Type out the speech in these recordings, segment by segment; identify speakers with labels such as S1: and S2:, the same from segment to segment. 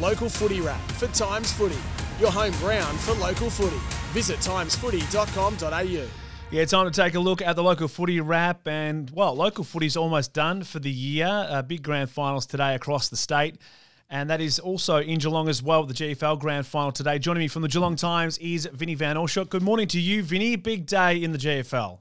S1: Local Footy Wrap for Times Footy, your home ground for local footy. Visit timesfooty.com.au.
S2: Yeah, time to take a look at the local footy wrap. And, well, local footy's almost done for the year. Uh, big grand finals today across the state. And that is also in Geelong as well, the GFL grand final today. Joining me from the Geelong Times is Vinny Van Alshot. Good morning to you, Vinny. Big day in the GFL.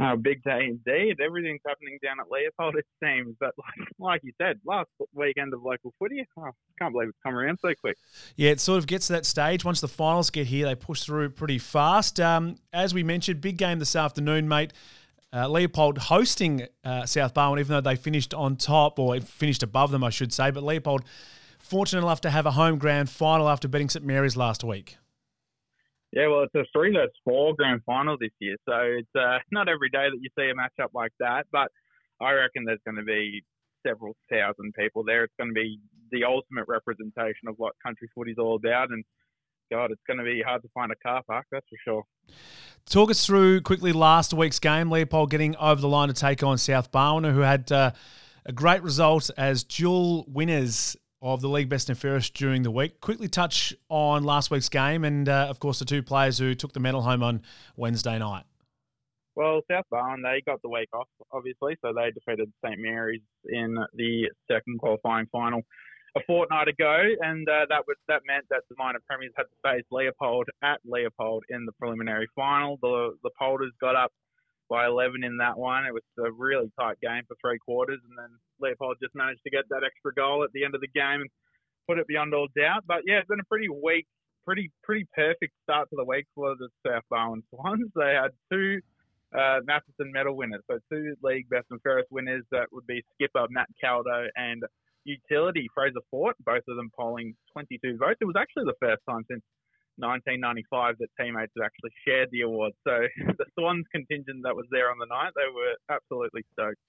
S3: Oh, big day indeed. Everything's happening down at Leopold, it seems. But like, like you said, last weekend of local footy, oh, can't believe it's come around so quick.
S2: Yeah, it sort of gets to that stage. Once the finals get here, they push through pretty fast. Um, as we mentioned, big game this afternoon, mate. Uh, Leopold hosting uh, South Barwon, even though they finished on top, or finished above them, I should say. But Leopold, fortunate enough to have a home grand final after beating St Mary's last week.
S3: Yeah, well, it's a three versus four grand final this year, so it's uh, not every day that you see a matchup like that. But I reckon there's going to be several thousand people there. It's going to be the ultimate representation of what country footy's all about, and God, it's going to be hard to find a car park, that's for sure.
S2: Talk us through quickly last week's game. Leopold getting over the line to take on South Barwon, who had uh, a great result as dual winners of the league best and fairest during the week. Quickly touch on last week's game and, uh, of course, the two players who took the medal home on Wednesday night.
S3: Well, South Barwon, they got the week off, obviously, so they defeated St Mary's in the second qualifying final a fortnight ago, and uh, that would that meant that the minor premiers had to face Leopold at Leopold in the preliminary final. The the Polders got up by 11 in that one. It was a really tight game for three quarters, and then Leopold just managed to get that extra goal at the end of the game and put it beyond all doubt. But yeah, it's been a pretty weak, pretty pretty perfect start to the week for the South Barwon Swans. They had two uh, Matheson medal winners, so two league best and fairest winners. That would be skipper Matt Caldo and utility Fraser Fort, both of them polling 22 votes. It was actually the first time since 1995 that teammates had actually shared the award. So the Swans contingent that was there on the night, they were absolutely stoked.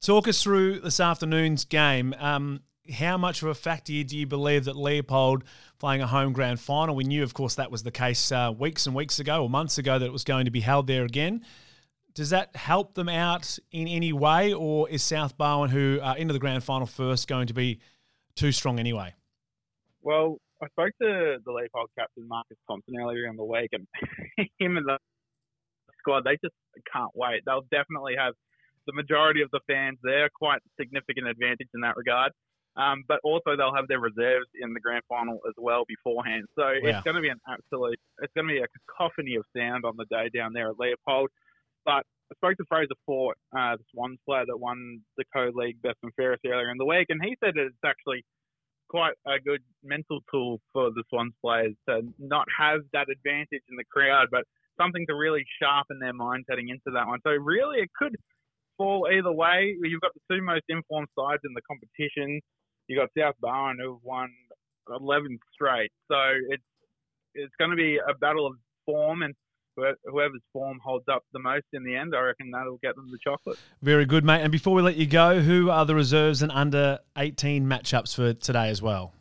S2: Talk us through this afternoon's game. Um, how much of a factor do you believe that Leopold playing a home grand final? We knew, of course, that was the case uh, weeks and weeks ago or months ago that it was going to be held there again. Does that help them out in any way, or is South Barwon, who are into the grand final first, going to be too strong anyway?
S3: Well, I spoke to the Leopold captain Marcus Thompson earlier in the week, and him and the squad they just can't wait. They'll definitely have the majority of the fans there, quite significant advantage in that regard. Um, but also they'll have their reserves in the grand final as well beforehand. So it's going to be an absolute, it's going to be a cacophony of sound on the day down there at Leopold. But I spoke to Fraser Fort, uh, the Swans player that won the co-league best and fairest earlier in the week, and he said that it's actually quite a good mental tool for the Swans players to not have that advantage in the crowd, but something to really sharpen their minds heading into that one. So really, it could fall either way. You've got the two most informed sides in the competition. You've got South Barwon who've won 11 straight. So it's it's going to be a battle of form and whoever's form holds up the most in the end, I reckon that'll get them the chocolate.
S2: Very good, mate. And before we let you go, who are the reserves and under 18 matchups for today as well?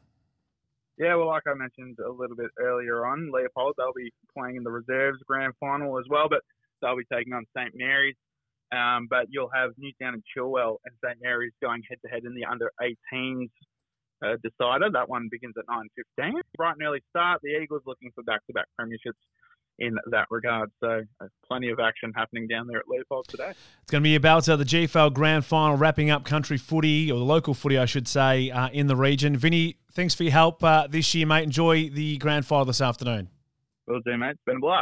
S3: Yeah, well, like I mentioned a little bit earlier on, Leopold, they'll be playing in the reserves grand final as well, but they'll be taking on St Mary's. Um, but you'll have Newtown and Chilwell and St Mary's going head to head in the under 18s uh, decider. That one begins at 9.15. Bright and early start. The Eagles looking for back-to-back premierships in that regard. So uh, plenty of action happening down there at Leopold today.
S2: It's going to be about uh, the GFL Grand Final, wrapping up country footy, or the local footy, I should say, uh, in the region. Vinny, thanks for your help uh, this year, mate. Enjoy the Grand Final this afternoon.
S3: Will do, mate. It's been a blast.